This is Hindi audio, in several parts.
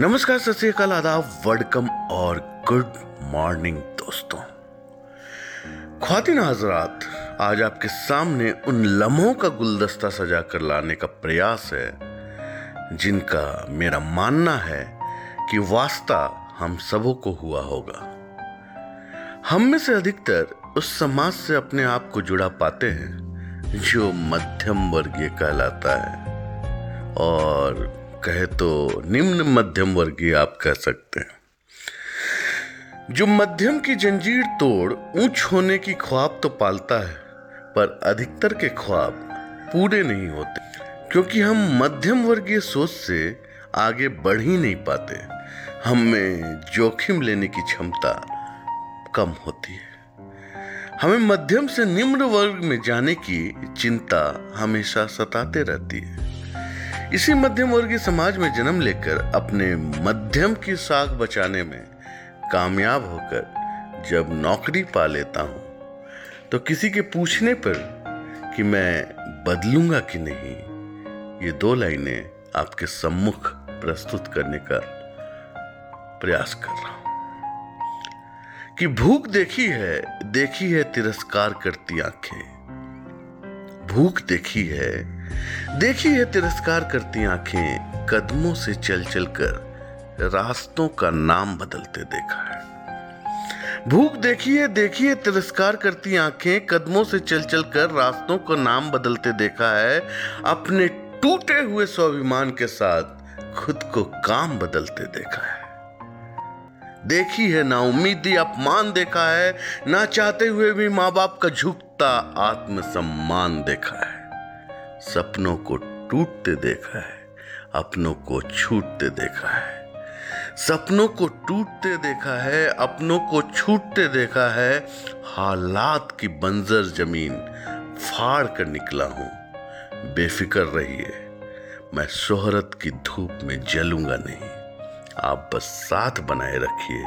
नमस्कार, सत श्रीकाल आदाब वेलकम और गुड मॉर्निंग दोस्तों। ख्वातिन हजरात, आज आपके सामने उन लम्हों का गुलदस्ता सजा कर लाने का प्रयास है, जिनका मेरा मानना है कि वास्ता हम सबों को हुआ होगा। हम में से अधिकतर उस समाज से अपने आप को जुड़ा पाते हैं, जो मध्यम वर्गीय कहलाता है, और कहे तो निम्न मध्यम वर्गीय आप कह सकते हैं। जो मध्यम की जंजीर तोड़ ऊंच होने की ख्वाब तो पालता है, पर अधिकतर के ख्वाब पूरे नहीं होते, क्योंकि हम मध्यम वर्गीय सोच से आगे बढ़ ही नहीं पाते। हम में जोखिम लेने की क्षमता कम होती है। हमें मध्यम से निम्न वर्ग में जाने की चिंता हमेशा सताते रहती है। इसी मध्यम वर्गीय समाज में जन्म लेकर, अपने मध्यम की साख बचाने में कामयाब होकर जब नौकरी पा लेता हूँ तो किसी के पूछने पर कि मैं बदलूँगा कि नहीं, ये दो लाइनें आपके सम्मुख प्रस्तुत करने का प्रयास कर रहा हूँ। कि भूख देखी है देखी है तिरस्कार करती आँखें, भूख देखी है देखी है तिरस्कार करती आँखें कदमों से चल चल कर रास्तों का नाम बदलते देखा है। भूख देखी है देखी है तिरस्कार करती आँखें कदमों से चल चल कर रास्तों का नाम बदलते देखा है। अपने टूटे हुए स्वाभिमान के साथ खुद को काम बदलते देखा है। देखी है ना उम्मीदी, अपमान देखा है, ना चाहते हुए भी माँ बाप का झुकता आत्मसम्मान देखा है। सपनों को टूटते देखा है, अपनों को छूटते देखा है। सपनों को टूटते देखा है, अपनों को छूटते देखा है। हालात की बंजर ज़मीन फाड़ कर निकला हूँ। बेफिक्र रहिए, मैं शोहरत की धूप में जलूँगा नहीं। आप बस साथ बनाए रखिए,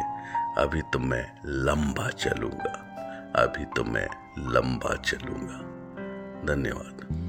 अभी तो मैं लंबा चलूँगा, अभी तो मैं लंबा चलूँगा। धन्यवाद।